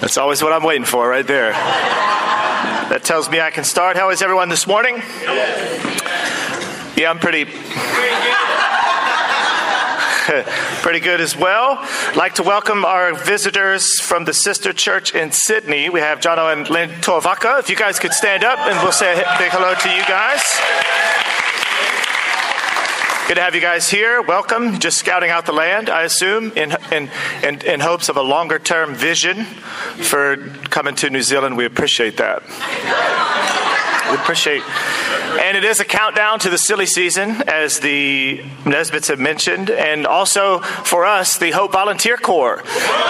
That's always what I'm waiting for right there. That tells me I can start. How is everyone this morning? Yeah, I'm pretty pretty good as well. I'd like to welcome our visitors from the sister church in Sydney. We have Jono and Lynn Tovaka. If you guys could stand up and we'll say a big hello to you guys. Good to have you guys here. Welcome. Just scouting out the land, I assume, in, in, in, in hopes of a longer term vision for coming to New Zealand. We appreciate that. We appreciate and it is a countdown to the silly season, as the Nesbits have mentioned, and also for us, the Hope Volunteer Corps.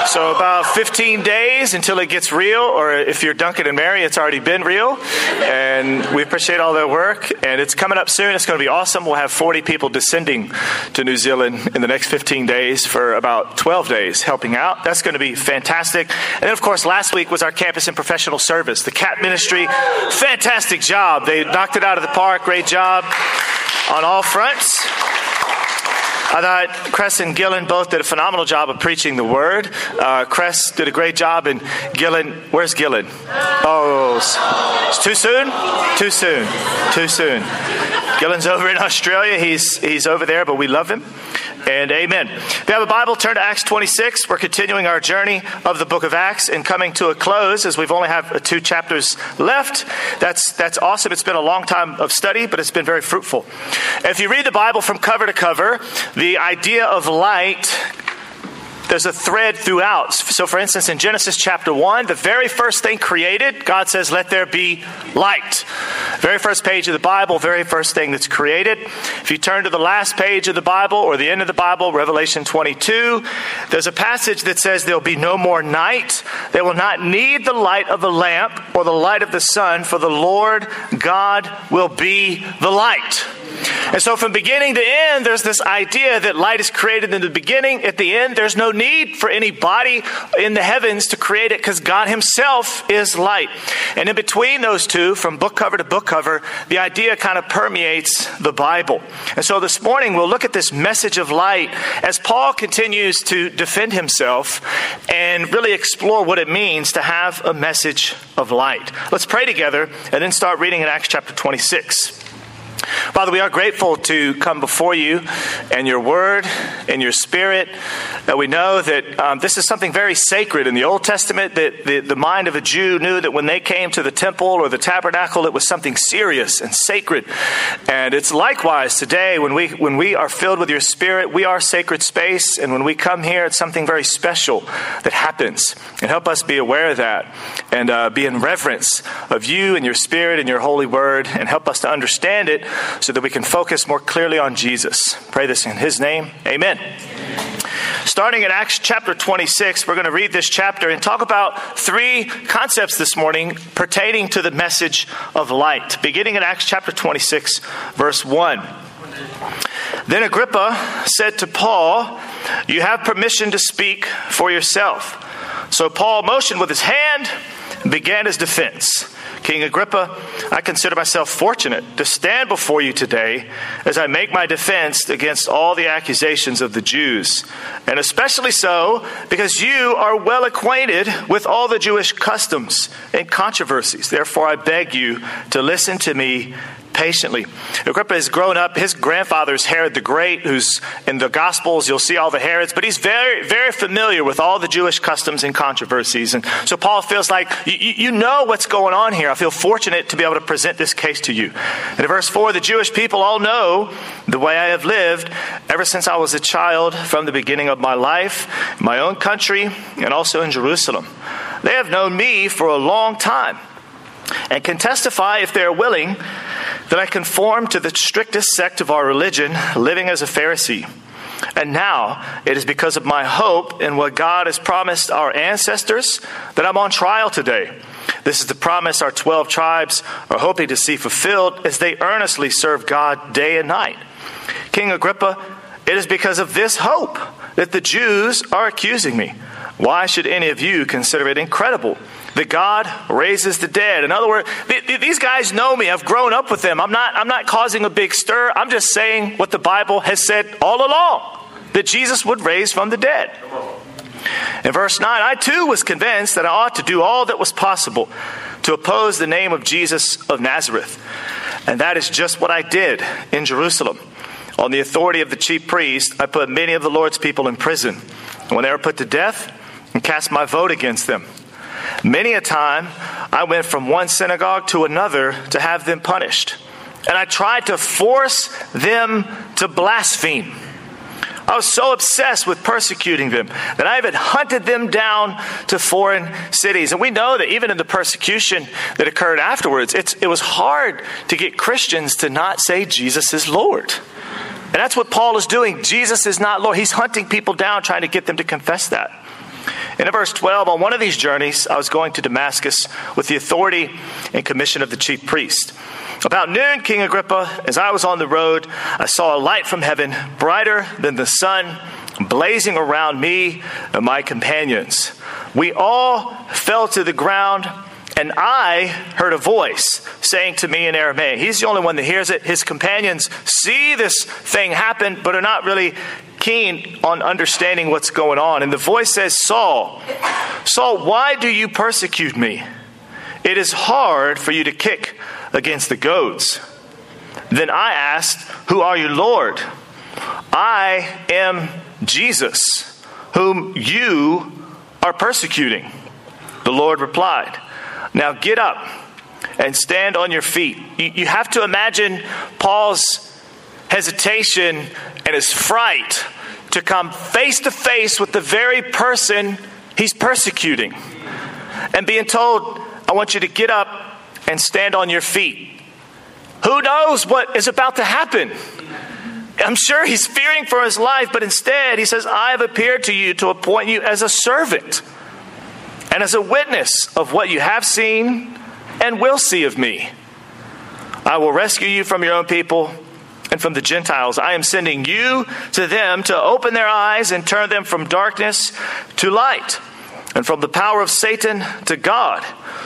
So about 15 days until it gets real, or if you're Duncan and Mary, it's already been real. And we appreciate all their work, and it's coming up soon. It's going to be awesome. We'll have 40 people descending to New Zealand in the next 15 days for about 12 days helping out. That's going to be fantastic. And then, of course, last week was our campus and professional service. The CAP ministry, fantastic job. They knocked it out of the park. Great job on all fronts. I thought Cress and Gillen both did a phenomenal job of preaching the word. Uh, Cress did a great job, and Gillen, where's Gillen? Oh, it's too soon? Too soon. Too soon. Gillen's over in Australia. He's, he's over there, but we love him and amen. If you have a Bible, turn to Acts 26. We're continuing our journey of the book of Acts and coming to a close as we've only have uh, two chapters left. That's, that's awesome. It's been a long time of study, but it's been very fruitful. If you read the Bible from cover to cover, the idea of light there's a thread throughout. So, for instance, in Genesis chapter 1, the very first thing created, God says, Let there be light. Very first page of the Bible, very first thing that's created. If you turn to the last page of the Bible or the end of the Bible, Revelation 22, there's a passage that says, There'll be no more night. They will not need the light of a lamp or the light of the sun, for the Lord God will be the light. And so, from beginning to end, there's this idea that light is created in the beginning. At the end, there's no need for any body in the heavens to create it because God Himself is light. And in between those two, from book cover to book cover, the idea kind of permeates the Bible. And so, this morning, we'll look at this message of light as Paul continues to defend himself and really explore what it means to have a message of light. Let's pray together and then start reading in Acts chapter 26. Father, we are grateful to come before you and your word and your spirit. That we know that um, this is something very sacred in the Old Testament, that the, the mind of a Jew knew that when they came to the temple or the tabernacle, it was something serious and sacred. And it's likewise today when we, when we are filled with your spirit, we are sacred space. And when we come here, it's something very special that happens. And help us be aware of that and uh, be in reverence of you and your spirit and your holy word and help us to understand it so that we can focus more clearly on Jesus. Pray this in His name. Amen. Starting in Acts chapter 26, we're going to read this chapter and talk about three concepts this morning pertaining to the message of light. Beginning in Acts chapter 26, verse 1. Then Agrippa said to Paul, You have permission to speak for yourself. So Paul motioned with his hand and began his defense. King Agrippa, I consider myself fortunate to stand before you today as I make my defense against all the accusations of the Jews, and especially so because you are well acquainted with all the Jewish customs and controversies. Therefore, I beg you to listen to me patiently. Agrippa has grown up. His grandfather is Herod the Great, who's in the Gospels, you'll see all the Herods, but he's very, very familiar with all the Jewish customs and controversies. And so Paul feels like, you, know what's going on here. I feel fortunate to be able to present this case to you. And in verse 4, the Jewish people all know the way I have lived ever since I was a child from the beginning of my life, my own country, and also in Jerusalem. They have known me for a long time and can testify, if they are willing, that I conform to the strictest sect of our religion, living as a Pharisee. And now it is because of my hope in what God has promised our ancestors that I'm on trial today. This is the promise our 12 tribes are hoping to see fulfilled as they earnestly serve God day and night. King Agrippa, it is because of this hope that the Jews are accusing me. Why should any of you consider it incredible that God raises the dead? In other words, these guys know me. I've grown up with them. I'm not, I'm not causing a big stir. I'm just saying what the Bible has said all along that Jesus would raise from the dead. In verse 9, I too was convinced that I ought to do all that was possible to oppose the name of Jesus of Nazareth. And that is just what I did in Jerusalem. On the authority of the chief priest, I put many of the Lord's people in prison. And when they were put to death, and cast my vote against them. Many a time I went from one synagogue to another to have them punished. And I tried to force them to blaspheme. I was so obsessed with persecuting them that I even hunted them down to foreign cities. And we know that even in the persecution that occurred afterwards, it was hard to get Christians to not say Jesus is Lord. And that's what Paul is doing. Jesus is not Lord. He's hunting people down, trying to get them to confess that. In verse 12, on one of these journeys, I was going to Damascus with the authority and commission of the chief priest. About noon, King Agrippa, as I was on the road, I saw a light from heaven, brighter than the sun, blazing around me and my companions. We all fell to the ground, and I heard a voice saying to me in Aramaic. He's the only one that hears it. His companions see this thing happen, but are not really keen on understanding what's going on. And the voice says, Saul, Saul, why do you persecute me? It is hard for you to kick against the goads. Then I asked, Who are you, Lord? I am Jesus, whom you are persecuting. The Lord replied, Now get up and stand on your feet. You, have to imagine Paul's hesitation and his fright to come face to face with the very person he's persecuting and being told, I want you to get up and stand on your feet. Who knows what is about to happen? I'm sure he's fearing for his life, but instead he says, I have appeared to you to appoint you as a servant and as a witness of what you have seen and will see of me. I will rescue you from your own people and from the Gentiles. I am sending you to them to open their eyes and turn them from darkness to light and from the power of Satan to God,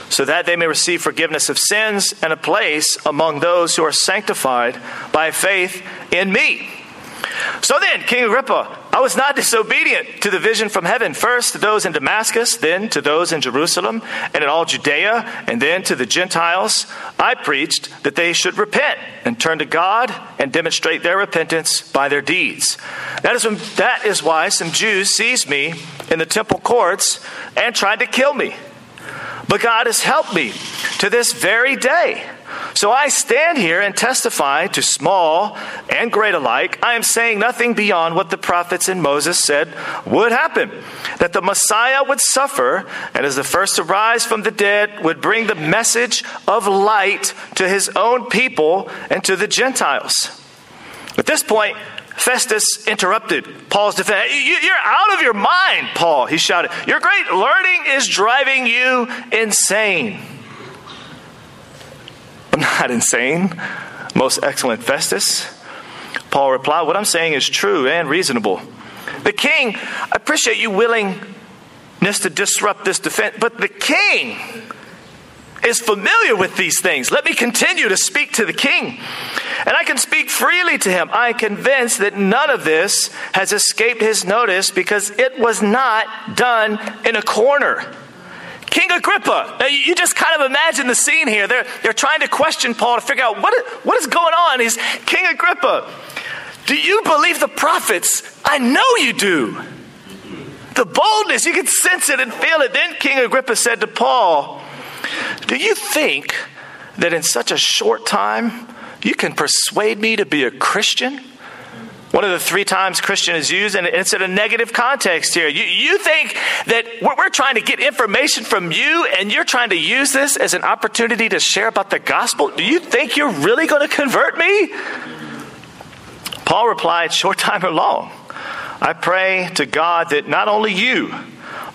so that they may receive forgiveness of sins and a place among those who are sanctified by faith in me. So then, King Agrippa, I was not disobedient to the vision from heaven, first to those in Damascus, then to those in Jerusalem, and in all Judea, and then to the Gentiles. I preached that they should repent and turn to God and demonstrate their repentance by their deeds. That is, that is why some Jews seized me in the temple courts and tried to kill me. But God has helped me to this very day. So I stand here and testify to small and great alike. I am saying nothing beyond what the prophets and Moses said would happen that the Messiah would suffer, and as the first to rise from the dead, would bring the message of light to his own people and to the Gentiles. At this point, Festus interrupted Paul's defense. You're out of your mind, Paul, he shouted. Your great learning is driving you insane. Not insane, most excellent Festus. Paul replied, What I'm saying is true and reasonable. The king, I appreciate you willingness to disrupt this defense, but the king is familiar with these things. Let me continue to speak to the king. And I can speak freely to him. I am convinced that none of this has escaped his notice because it was not done in a corner. King Agrippa, uh, now you just kind of imagine the scene here. They're, they're trying to question Paul to figure out what, what is going on. He's King Agrippa. Do you believe the prophets? I know you do. The boldness, you can sense it and feel it. Then King Agrippa said to Paul, Do you think that in such a short time you can persuade me to be a Christian? One of the three times Christian is used, and it's in a negative context here. You, you think that we're, we're trying to get information from you, and you're trying to use this as an opportunity to share about the gospel? Do you think you're really going to convert me? Paul replied, Short time or long, I pray to God that not only you,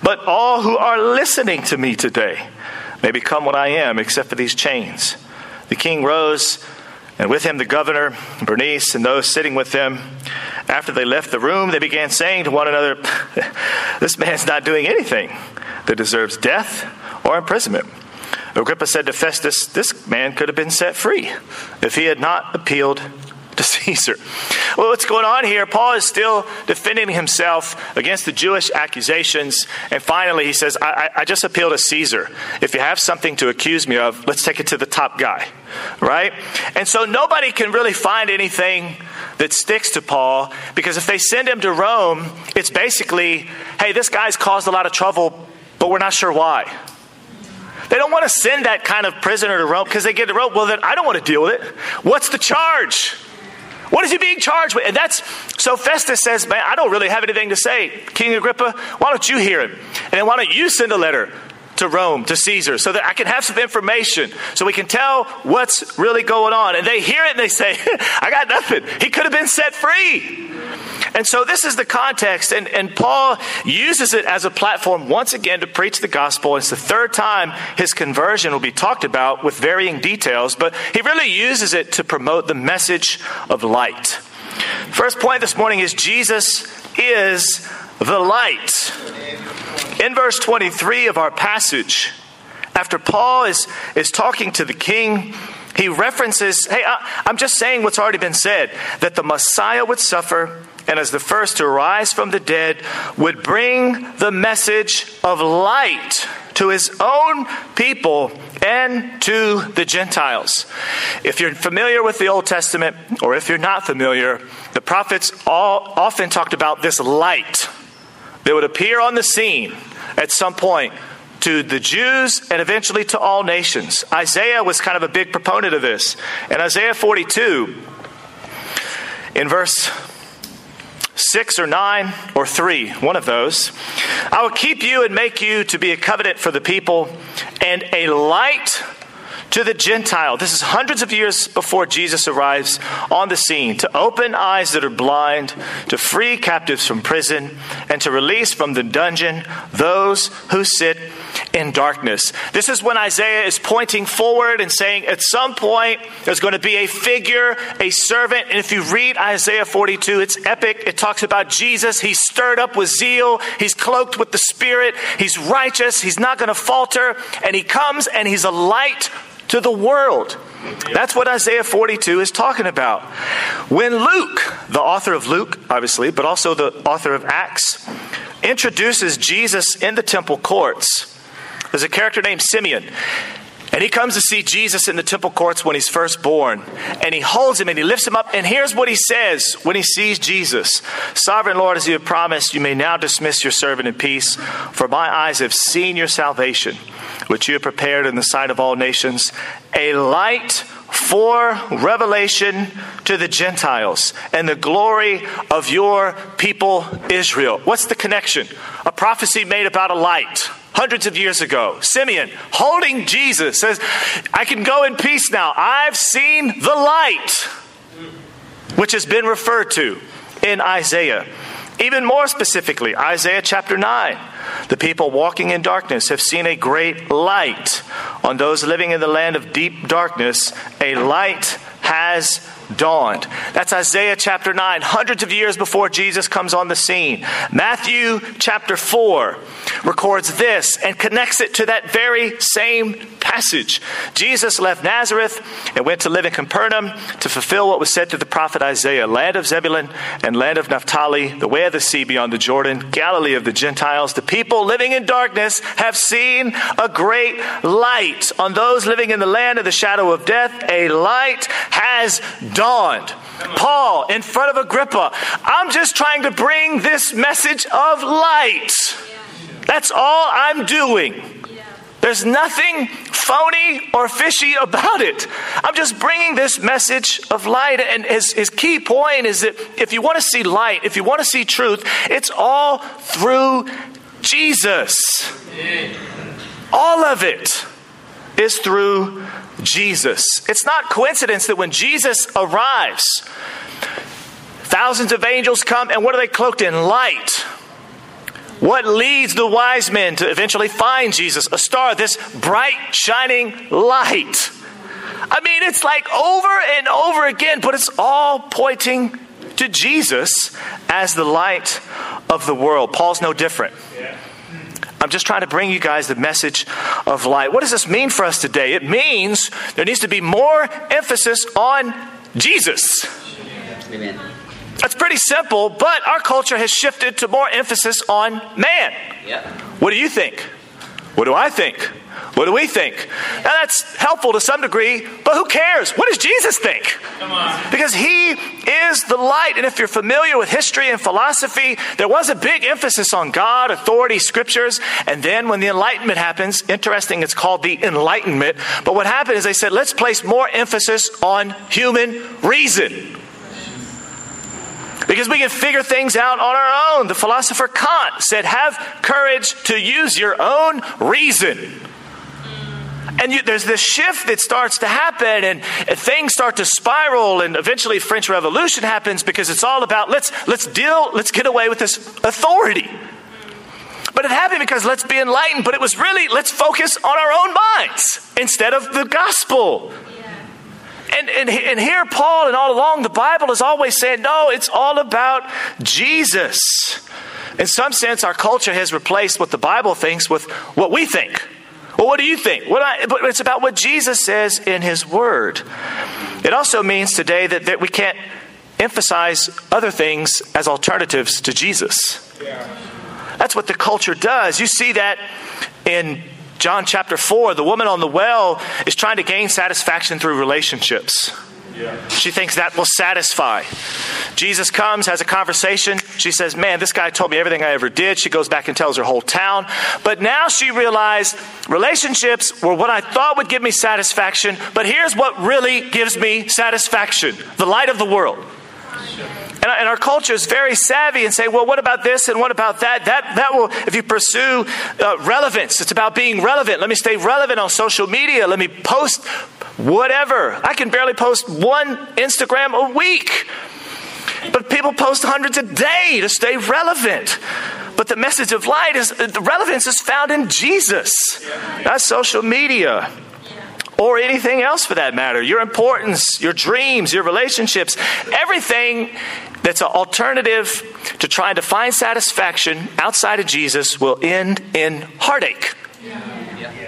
but all who are listening to me today may become what I am, except for these chains. The king rose and with him the governor, Bernice, and those sitting with them. After they left the room, they began saying to one another, This man's not doing anything that deserves death or imprisonment. Agrippa said to Festus, This man could have been set free if he had not appealed to Caesar. Well, what's going on here? Paul is still defending himself against the Jewish accusations. And finally, he says, I, I, I just appeal to Caesar. If you have something to accuse me of, let's take it to the top guy. Right? And so nobody can really find anything that sticks to Paul because if they send him to Rome, it's basically, hey, this guy's caused a lot of trouble, but we're not sure why. They don't want to send that kind of prisoner to Rome because they get to Rome. Well, then I don't want to deal with it. What's the charge? What is he being charged with? And that's so Festus says, Man, I don't really have anything to say. King Agrippa, why don't you hear him? And then why don't you send a letter to Rome, to Caesar, so that I can have some information so we can tell what's really going on. And they hear it and they say, I got nothing. He could have been set free. And so this is the context, and, and Paul uses it as a platform once again to preach the gospel. It's the third time his conversion will be talked about with varying details, but he really uses it to promote the message of light. First point this morning is Jesus is the light. In verse 23 of our passage, after Paul is, is talking to the king, he references, hey, I, I'm just saying what's already been said, that the Messiah would suffer and as the first to rise from the dead would bring the message of light to his own people and to the Gentiles. If you're familiar with the Old Testament, or if you're not familiar, the prophets all often talked about this light that would appear on the scene at some point to the Jews and eventually to all nations. Isaiah was kind of a big proponent of this. In Isaiah 42, in verse 6 or 9 or 3, one of those, I will keep you and make you to be a covenant for the people and a light to the Gentile. This is hundreds of years before Jesus arrives on the scene to open eyes that are blind, to free captives from prison, and to release from the dungeon those who sit in darkness. This is when Isaiah is pointing forward and saying, at some point, there's going to be a figure, a servant. And if you read Isaiah 42, it's epic. It talks about Jesus. He's stirred up with zeal, he's cloaked with the Spirit, he's righteous, he's not going to falter. And he comes and he's a light to the world. That's what Isaiah 42 is talking about. When Luke, the author of Luke, obviously, but also the author of Acts, introduces Jesus in the temple courts, there's a character named Simeon. And he comes to see Jesus in the temple courts when he's first born. And he holds him and he lifts him up. And here's what he says when he sees Jesus Sovereign Lord, as you have promised, you may now dismiss your servant in peace, for my eyes have seen your salvation which you have prepared in the sight of all nations, a light for revelation to the Gentiles and the glory of your people Israel. What's the connection? A prophecy made about a light hundreds of years ago. Simeon, holding Jesus, says, I can go in peace now. I've seen the light, which has been referred to in Isaiah. Even more specifically, Isaiah chapter 9. The people walking in darkness have seen a great light. On those living in the land of deep darkness, a light has dawned. That's Isaiah chapter 9, hundreds of years before Jesus comes on the scene. Matthew chapter 4 records this and connects it to that very same passage. Jesus left Nazareth and went to live in Capernaum to fulfill what was said to the prophet Isaiah land of Zebulun and land of Naphtali, the way of the sea beyond the Jordan, Galilee of the Gentiles. The people living in darkness have seen a great light. On those living in the land of the shadow of death, a light has dawned. Paul, in front of Agrippa, I'm just trying to bring this message of light. That's all I'm doing. There's nothing phony or fishy about it. I'm just bringing this message of light. And his, his key point is that if you want to see light, if you want to see truth, it's all through Jesus. All of it is through Jesus. It's not coincidence that when Jesus arrives, thousands of angels come, and what are they cloaked in? Light. What leads the wise men to eventually find Jesus? A star, this bright, shining light. I mean, it's like over and over again, but it's all pointing to Jesus as the light of the world. Paul's no different. I'm just trying to bring you guys the message of light. What does this mean for us today? It means there needs to be more emphasis on Jesus. Amen. That's pretty simple, but our culture has shifted to more emphasis on man. Yep. What do you think? What do I think? What do we think? Now that's helpful to some degree, but who cares? What does Jesus think? Because he is the light. And if you're familiar with history and philosophy, there was a big emphasis on God, authority, scriptures. And then when the Enlightenment happens, interesting, it's called the Enlightenment. But what happened is they said, let's place more emphasis on human reason. Because we can figure things out on our own. The philosopher Kant said, have courage to use your own reason. And you, there's this shift that starts to happen, and, and things start to spiral, and eventually French Revolution happens because it's all about let's let's deal, let's get away with this authority. But it happened because let's be enlightened, but it was really let's focus on our own minds instead of the gospel. And, and, and here, Paul, and all along, the Bible is always saying, no, it's all about Jesus. In some sense, our culture has replaced what the Bible thinks with what we think. Well, what do you think? What I, but it's about what Jesus says in His Word. It also means today that, that we can't emphasize other things as alternatives to Jesus. Yeah. That's what the culture does. You see that in John chapter 4. The woman on the well is trying to gain satisfaction through relationships. Yeah. She thinks that will satisfy. Jesus comes, has a conversation. She says, Man, this guy told me everything I ever did. She goes back and tells her whole town. But now she realized relationships were what I thought would give me satisfaction, but here's what really gives me satisfaction the light of the world. And, and our culture is very savvy and say, well, what about this and what about that? That, that will, if you pursue uh, relevance, it's about being relevant. Let me stay relevant on social media. Let me post whatever. I can barely post one Instagram a week. But people post hundreds a day to stay relevant. But the message of light is the relevance is found in Jesus, not social media or anything else for that matter. Your importance, your dreams, your relationships, everything that's an alternative to trying to find satisfaction outside of Jesus will end in heartache.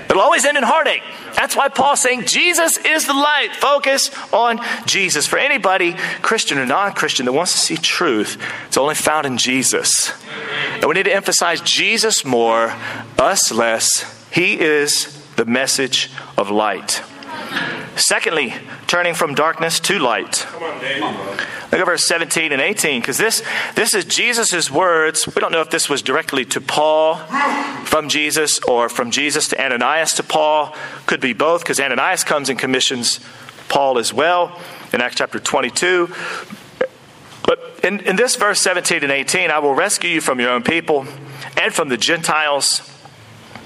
It'll always end in heartache. That's why Paul's saying Jesus is the light. Focus on Jesus. For anybody, Christian or non Christian, that wants to see truth, it's only found in Jesus. And we need to emphasize Jesus more, us less. He is the message of light. Secondly, turning from darkness to light. Look at verse 17 and 18, because this, this is Jesus' words. We don't know if this was directly to Paul from Jesus or from Jesus to Ananias to Paul. Could be both, because Ananias comes and commissions Paul as well in Acts chapter 22. But in, in this verse 17 and 18, I will rescue you from your own people and from the Gentiles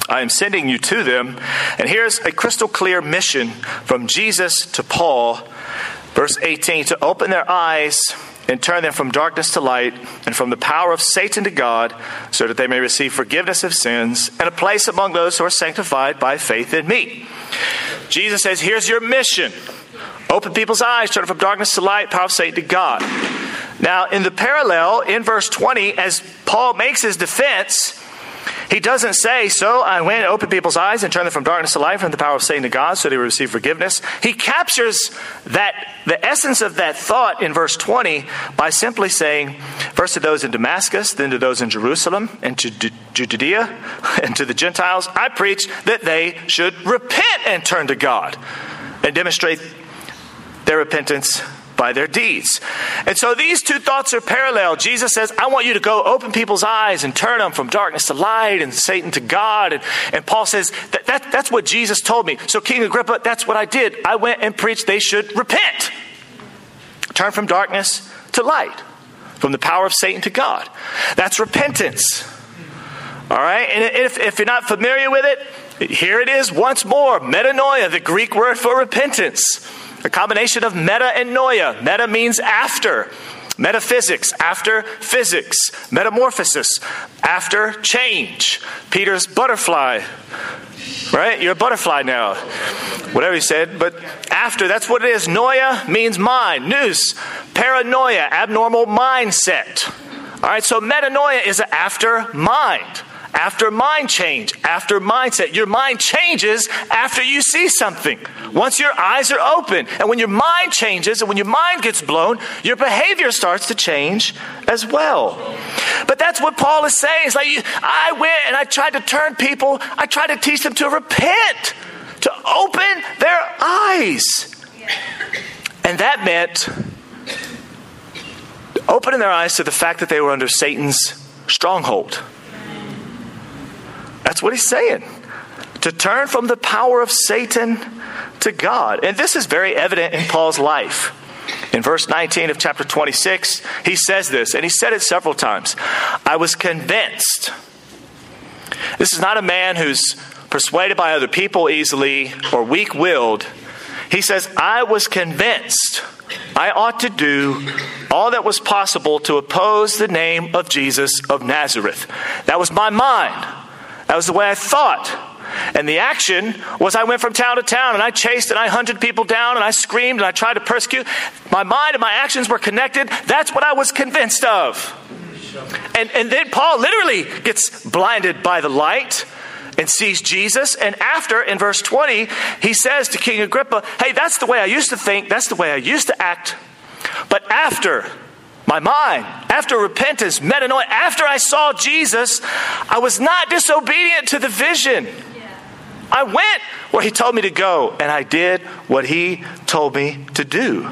I am sending you to them. And here's a crystal clear mission from Jesus to Paul. Verse 18 to open their eyes and turn them from darkness to light and from the power of Satan to God, so that they may receive forgiveness of sins and a place among those who are sanctified by faith in me. Jesus says, Here's your mission open people's eyes, turn from darkness to light, power of Satan to God. Now, in the parallel, in verse 20, as Paul makes his defense, he doesn't say, So I went and opened people's eyes and turned them from darkness to light, from the power of Satan to God, so they would receive forgiveness. He captures that the essence of that thought in verse 20 by simply saying, First to those in Damascus, then to those in Jerusalem, and to Judea, and to the Gentiles, I preach that they should repent and turn to God and demonstrate their repentance by their deeds. And so these two thoughts are parallel. Jesus says, I want you to go open people's eyes and turn them from darkness to light and Satan to God. And, and Paul says, that, that, that's what Jesus told me. So, King Agrippa, that's what I did. I went and preached they should repent, turn from darkness to light, from the power of Satan to God. That's repentance. All right? And if, if you're not familiar with it, here it is once more metanoia, the Greek word for repentance. A combination of meta and noia. Meta means after. Metaphysics, after physics. Metamorphosis, after change. Peter's butterfly, right? You're a butterfly now. Whatever he said, but after, that's what it is. Noia means mind. Nous, paranoia, abnormal mindset. All right, so metanoia is after mind, after mind change, after mindset. Your mind changes after you see something. Once your eyes are open, and when your mind changes, and when your mind gets blown, your behavior starts to change as well. But that's what Paul is saying. It's like I went and I tried to turn people, I tried to teach them to repent, to open their eyes. And that meant opening their eyes to the fact that they were under Satan's stronghold. That's what he's saying. To turn from the power of Satan to God. And this is very evident in Paul's life. In verse 19 of chapter 26, he says this, and he said it several times. I was convinced. This is not a man who's persuaded by other people easily or weak willed. He says, I was convinced I ought to do all that was possible to oppose the name of Jesus of Nazareth. That was my mind. That was the way I thought. And the action was I went from town to town and I chased and I hunted people down and I screamed and I tried to persecute. My mind and my actions were connected. That's what I was convinced of. And, and then Paul literally gets blinded by the light and sees Jesus. And after, in verse 20, he says to King Agrippa, Hey, that's the way I used to think, that's the way I used to act. But after my mind, after repentance, metanoia, after I saw Jesus, I was not disobedient to the vision. I went where he told me to go, and I did what he told me to do.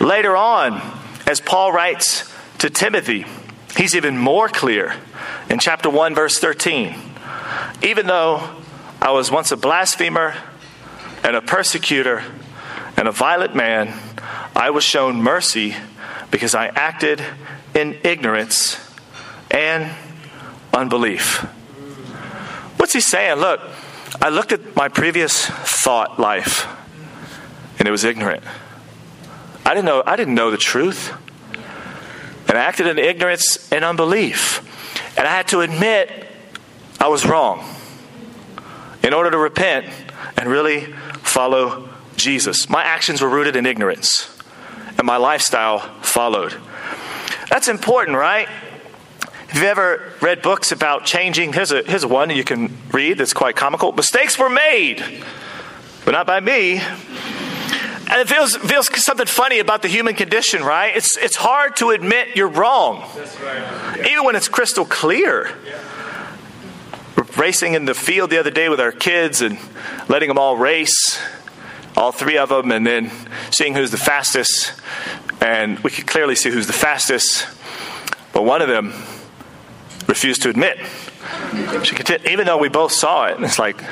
Later on, as Paul writes to Timothy, he's even more clear in chapter 1, verse 13. Even though I was once a blasphemer and a persecutor and a violent man, I was shown mercy because I acted in ignorance and unbelief. What's he saying? Look, I looked at my previous thought life and it was ignorant. I didn't know I didn't know the truth. And I acted in ignorance and unbelief. And I had to admit I was wrong in order to repent and really follow Jesus. My actions were rooted in ignorance, and my lifestyle followed. That's important, right? Have you ever read books about changing? Here's a, here's one you can read that's quite comical. Mistakes were made, but not by me. And it feels, feels something funny about the human condition, right? It's, it's hard to admit you're wrong, right. even when it's crystal clear. Yeah. We're racing in the field the other day with our kids and letting them all race, all three of them, and then seeing who's the fastest. And we could clearly see who's the fastest. But one of them refused to admit. She continued, even though we both saw it. It's like,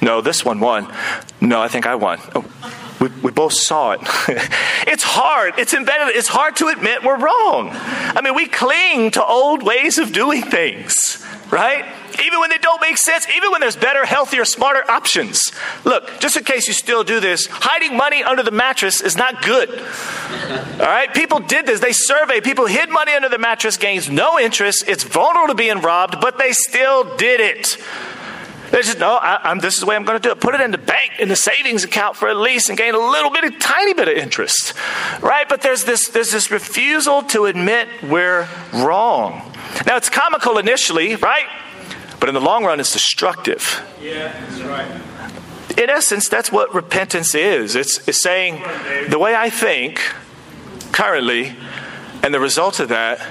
no, this one won. No, I think I won. Oh, we, we both saw it. it's hard. It's embedded. It's hard to admit we're wrong. I mean, we cling to old ways of doing things, right? Even when they don't make sense, even when there's better, healthier, smarter options. Look, just in case you still do this, hiding money under the mattress is not good. All right? People did this. They surveyed. People hid money under the mattress, gains no interest. It's vulnerable to being robbed, but they still did it. They just, no, I, this is the way I'm going to do it. Put it in the bank, in the savings account for at least and gain a little bit, a tiny bit of interest. Right? But there's this, there's this refusal to admit we're wrong. Now, it's comical initially, right? But in the long run, it's destructive. Yeah, that's right. In essence, that's what repentance is. It's, it's saying the way I think currently, and the result of that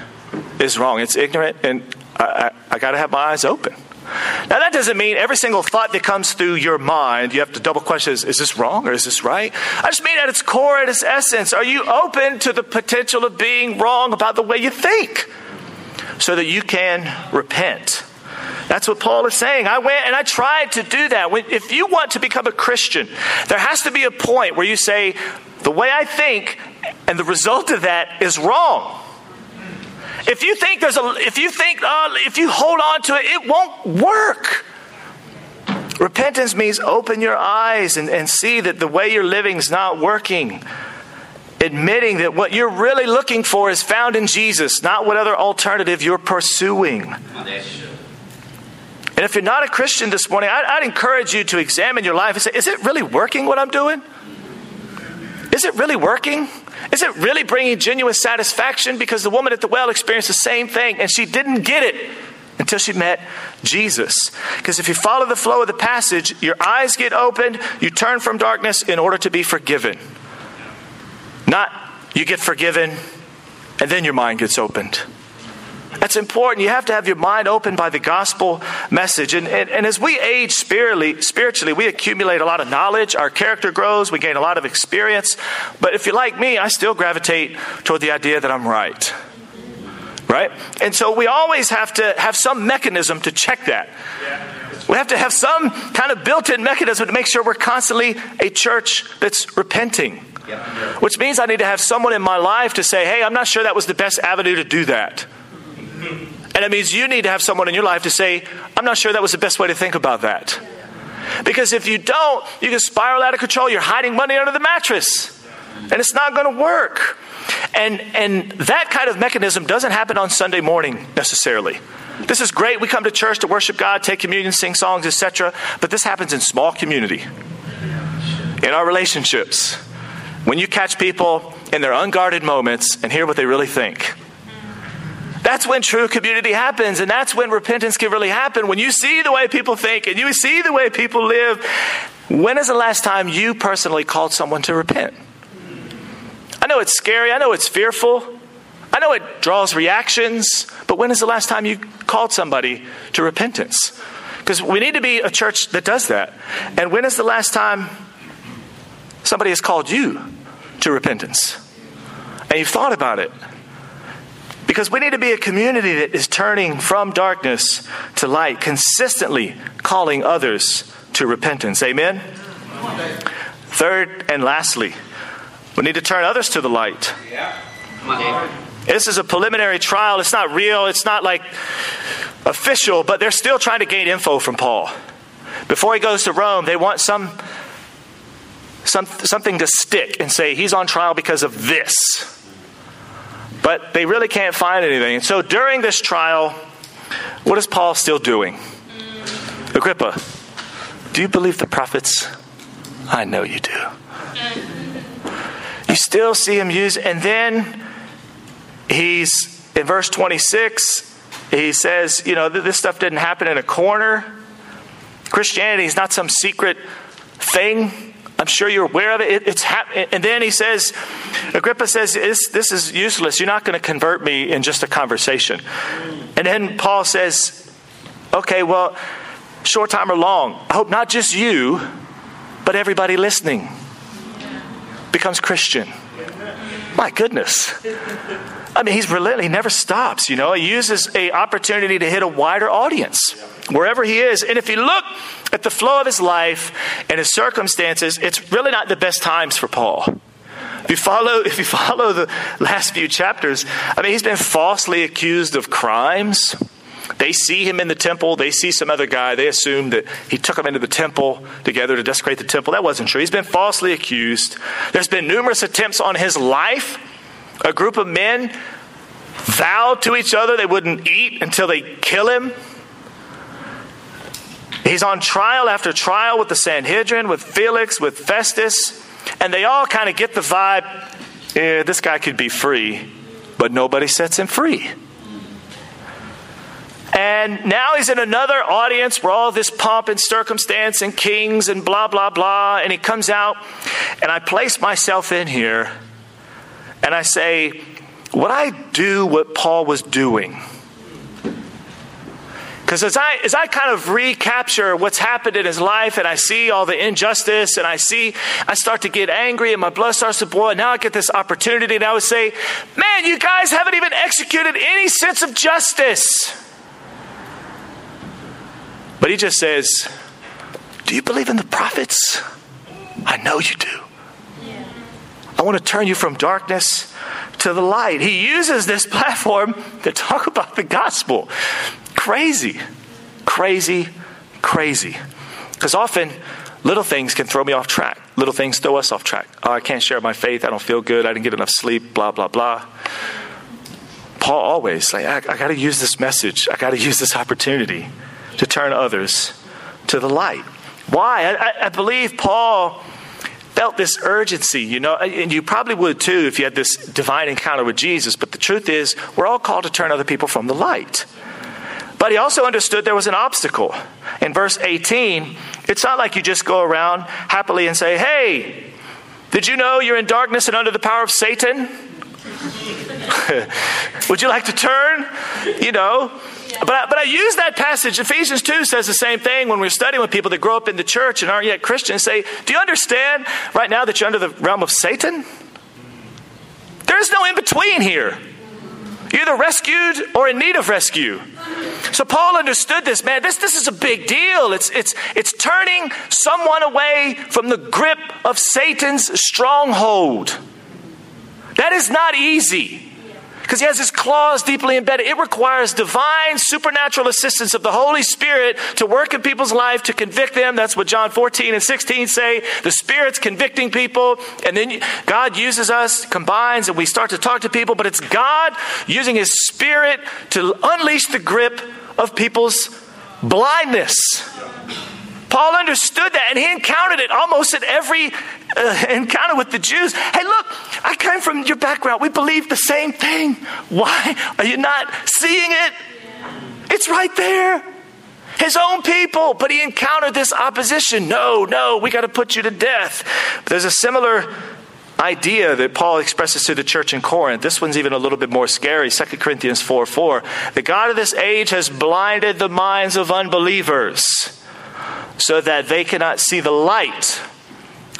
is wrong. It's ignorant, and I, I, I got to have my eyes open. Now, that doesn't mean every single thought that comes through your mind, you have to double question is, is this wrong or is this right? I just mean at its core, at its essence, are you open to the potential of being wrong about the way you think so that you can repent? That's what Paul is saying. I went and I tried to do that. If you want to become a Christian, there has to be a point where you say, the way I think and the result of that is wrong. If you think there's a, if you think, uh, if you hold on to it, it won't work. Repentance means open your eyes and, and see that the way you're living is not working. Admitting that what you're really looking for is found in Jesus, not what other alternative you're pursuing. And if you're not a Christian this morning, I'd, I'd, encourage you to examine your life and say, is it really working what I'm doing? Is it really working? Is it really bringing genuine satisfaction? Because the woman at the well experienced the same thing and she didn't get it. until she met Jesus. Because if you follow the flow of the passage, your eyes get opened, you turn from darkness in order to be forgiven. Not you get forgiven and then your mind gets opened. That's important. You have to have your mind opened by the gospel message. And, and, and, as we age spiritually, spiritually, we accumulate a lot of knowledge. Our character grows. We gain a lot of experience. But if you're like me, I still gravitate toward the idea that I'm right. Right? And so we always have to have some mechanism to check that. We have to have some kind of built in mechanism to make sure we're constantly a church that's repenting. Which means I need to have someone in my life to say, hey, I'm not sure that was the best avenue to do that. And it means you need to have someone in your life to say, I'm not sure that was the best way to think about that. Because if you don't, you can spiral out of control. You're hiding money under the mattress. And it's not going to work. And, and that kind of mechanism doesn't happen on Sunday morning necessarily. This is great. We come to church to worship God, take communion, sing songs, etc. But this happens in small community, in our relationships. When you catch people in their unguarded moments and hear what they really think that's when true community happens, and that's when repentance can really happen. When you see the way people think and you see the way people live, when is the last time you personally called someone to repent? I know it's scary, I know it's fearful, I know it draws reactions, but when is the last time you called somebody to repentance? Because we need to be a church that does that. And when is the last time somebody has called you to repentance? And you've thought about it because we need to be a community that is turning from darkness to light, consistently calling others to repentance. Amen? Third and lastly, we need to turn others to the light. This is a preliminary trial. It's not real. It's not like official, but they're still trying to gain info from Paul. Before he goes to Rome, they want some, some something to stick and say he's on trial because of this. But they really can't find anything. And so during this trial, what is Paul still doing? Agrippa, do you believe the prophets? I know you do. You still see him use, and then he's in verse 26, he says, you know, this stuff didn't happen in a corner. Christianity is not some secret thing. I'm sure you're aware of it. it happening. And then he says, Agrippa says, This is useless. You're not going to convert me in just a conversation. And then Paul says, Okay, well, short time or long, I hope not just you, but everybody listening becomes Christian. My goodness. I mean, he's relentless. He never stops. You know, he uses a opportunity to hit a wider audience wherever he is. And if you look at the flow of his life and his circumstances, it's really not the best times for Paul. If you follow, if you follow the last few chapters, I mean, he's been falsely accused of crimes. They see him in the temple. They see some other guy. They assume that he took them into the temple together to desecrate the temple. That wasn't true. He's been falsely accused. There's been numerous attempts on his life. A group of men vowed to each other they wouldn't eat until they kill him. He's on trial after trial with the Sanhedrin, with Felix, with Festus, and they all kind of get the vibe eh, this guy could be free, but nobody sets him free. And now he's in another audience where all this pomp and circumstance and kings and blah, blah, blah. And he comes out, and I place myself in here, and I say, Would I do what Paul was doing? Because as I, as I kind of recapture what's happened in his life and I see all the injustice and I see, I start to get angry and my blood starts to boil. And Now I get this opportunity and I would say, man, you guys haven't even executed any sense of justice. But he just says, do you believe in the prophets? I know you do. I want to turn you from darkness to the light. He uses this platform to talk about the gospel. Crazy, crazy, crazy. Because often little things can throw me off track. Little things throw us off track. Oh, I can't share my faith. I don't feel good. I didn't get enough sleep. Blah, blah, blah. Paul always, like, I, I got to use this message. I got to use this opportunity to turn others to the light. Why? I, I believe Paul felt this urgency, you know, and you probably would too if you had this divine encounter with Jesus. But the truth is, we're all called to turn other people from the light. But he also understood there was an obstacle. In verse 18, it's not like you just go around happily and say, Hey, did you know you're in darkness and under the power of Satan? Would you like to turn? You know, but I, but I use that passage. Ephesians 2 says the same thing when we're studying with people that grow up in the church and aren't yet Christians. Say, do you understand right now that you're under the realm of Satan? There's no in between here. You're either rescued or in need of rescue. So Paul understood this, man. This, this is a big deal. It's, it's, it's turning someone away from the grip of Satan's stronghold. That is not easy because he has his claws deeply embedded. It requires divine supernatural assistance of the Holy Spirit to work in people's life to convict them. That's what John 14 and 16 say. The Spirit's convicting people, and then God uses us, combines, and we start to talk to people, but it's God using his Spirit to unleash the grip of people's blindness. Paul understood that and he encountered it almost at every uh, encounter with the Jews. Hey, look, I came from your background. We believe the same thing. Why are you not seeing it? It's right there. His own people, but he encountered this opposition. No, no, we got to put you to death. There's a similar idea that Paul expresses to the church in Corinth. This one's even a little bit more scary. 2 Corinthians 4 4. The God of this age has blinded the minds of unbelievers so that they cannot see the light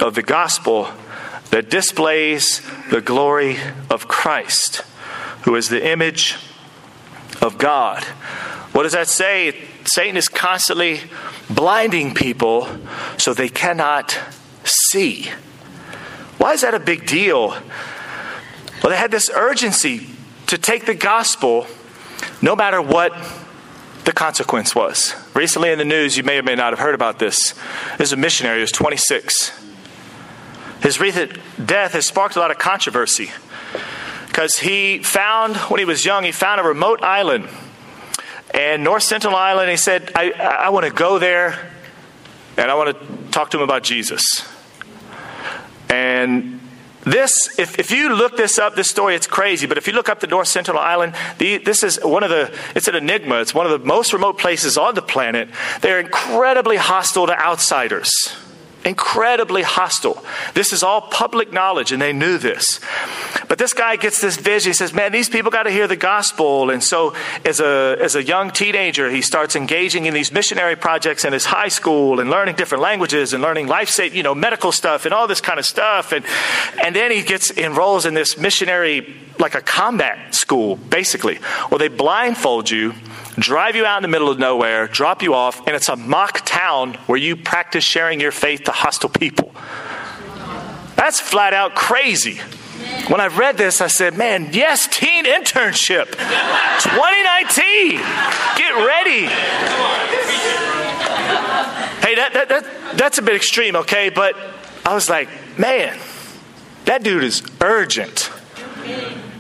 of the gospel that displays the glory of Christ, who is the image of God. What does that say? Satan is constantly blinding people so they cannot see. Why is that a big deal? Well, they had this urgency to take the gospel no matter what the consequence was. Recently in the news, you may or may not have heard about this. There's a missionary who's 26. His recent death has sparked a lot of controversy because he found, when he was young, he found a remote island. And North Sentinel Island, he said, I, I want to go there and I want to talk to him about Jesus. And this, if, if you look this up, this story, it's crazy. But if you look up the North Sentinel Island, the, this is one of the, it's an enigma. It's one of the most remote places on the planet. They're incredibly hostile to outsiders incredibly hostile. This is all public knowledge, and they knew this. But this guy gets this vision. He says, Man, these people got to hear the gospel. And so, as a, as a young teenager, he starts engaging in these missionary projects in his high school and learning different languages and learning life saving, you know, medical stuff and all this kind of stuff. And, and then he gets enrolls in this missionary, like a combat school, basically, where they blindfold you drive you out in the middle of nowhere, drop you off, and it's a mock town where you practice sharing your faith to hostile people. That's flat out crazy. When I read this, I said, man, yes, teen internship. 2019. Get ready. Hey, that, that, that, that's a bit extreme, okay? But I was like, man, that dude is urgent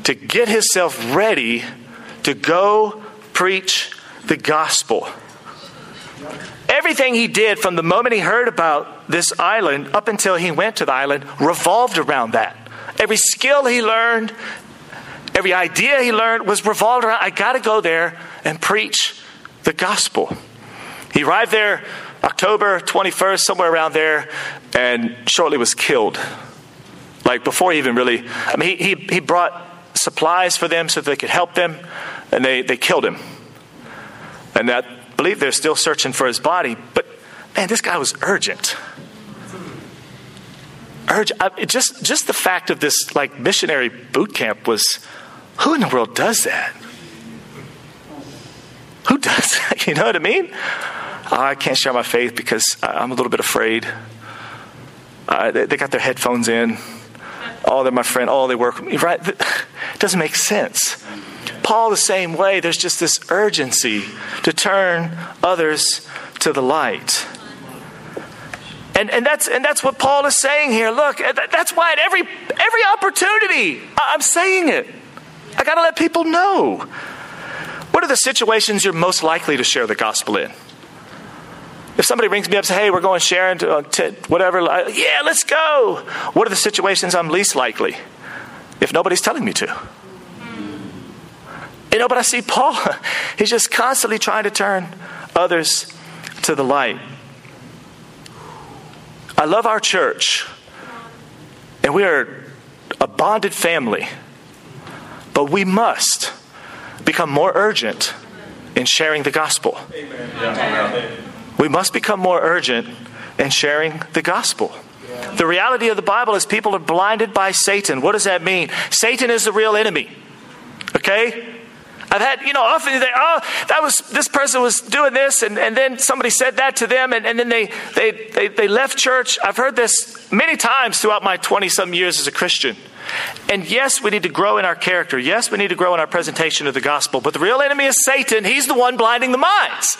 to get himself ready to go preach the gospel. Everything he did from the moment he heard about this island up until he went to the island revolved around that. Every skill he learned, every idea he learned was revolved around I got to go there and preach the gospel. He arrived there October 21st, somewhere around there, and shortly was killed. Like before he even really, I mean, he, he, he brought supplies for them so they could help them and they, they killed him. And I believe they're still searching for his body. But man, this guy was urgent. Urgent. I, just just the fact of this like missionary boot camp was, who in the world does that? Who does that? You know what I mean? Oh, I can't share my faith because I'm a little bit afraid. Uh, they, they, got their headphones in. Oh, they're my friend. Oh, they work with me. Right? It doesn't make sense. Paul, the same way, there's just this urgency to turn others to the light. And, and, that's, and that's what Paul is saying here. Look, that's why at every, every opportunity, I'm saying it. I got to let people know. What are the situations you're most likely to share the gospel in? If somebody rings me up and says, hey, we're going sharing to, uh, to whatever, yeah, let's go. What are the situations I'm least likely? If nobody's telling me to You know, but I see Paul, he's just constantly trying to turn others to the light. I love our church, and we are a bonded family, but we must become more urgent in sharing the gospel. Amen. We must become more urgent in sharing the gospel. The reality of the Bible is people are blinded by Satan. What does that mean? Satan is the real enemy. Okay? I've had, you know, often they, oh, that was, this person was doing this, and, and then somebody said that to them, and, and then they, they, they, they left church. I've heard this many times throughout my 20 some years as a Christian. And yes, we need to grow in our character. Yes, we need to grow in our presentation of the gospel. But the real enemy is Satan. He's the one blinding the minds.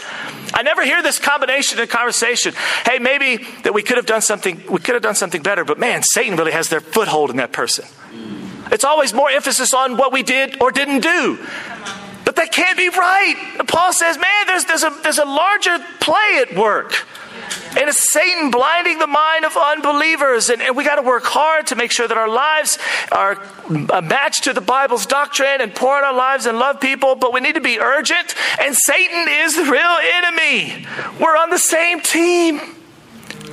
I never hear this combination in conversation. Hey, maybe that we could have done something, we could have done something better, but man, Satan really has their foothold in that person. It's always more emphasis on what we did or didn't do. That can't be right. Paul says, man, there's, there's, a, there's a larger play at work. And it's Satan blinding the mind of unbelievers. And, and we got to work hard to make sure that our lives are uh, a match to the Bible's doctrine and pour out our lives and love people. But we need to be urgent. And Satan is the real enemy. We're on the same team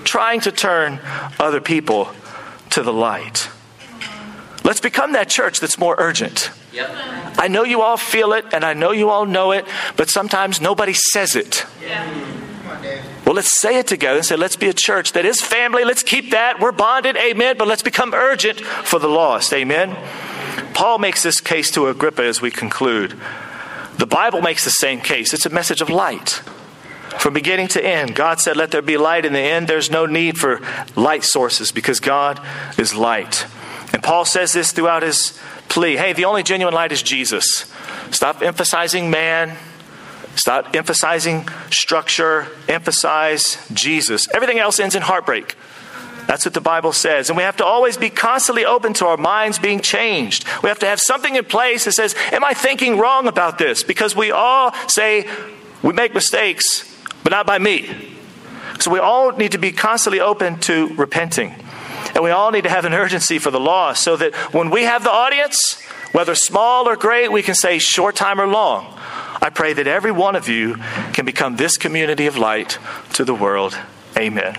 trying to turn other people to the light. Let's become that church that's more urgent. Yep. I know you all feel it and I know you all know it, but sometimes nobody says it. Yeah. Well, let's say it together and say, let's be a church that is family. Let's keep that. We're bonded. Amen. But let's become urgent for the lost. Amen. Paul makes this case to Agrippa as we conclude. The Bible makes the same case. It's a message of light. From beginning to end, God said, Let there be light. In the end, there's no need for light sources because God is light. And Paul says this throughout his plea hey, the only genuine light is Jesus. Stop emphasizing man. Stop emphasizing structure. Emphasize Jesus. Everything else ends in heartbreak. That's what the Bible says. And we have to always be constantly open to our minds being changed. We have to have something in place that says, Am I thinking wrong about this? Because we all say we make mistakes, but not by me. So we all need to be constantly open to repenting. And we all need to have an urgency for the lost so that when we have the audience, whether small or great, we can say short time or long. I pray that every one of you can become this community of light to the world. Amen.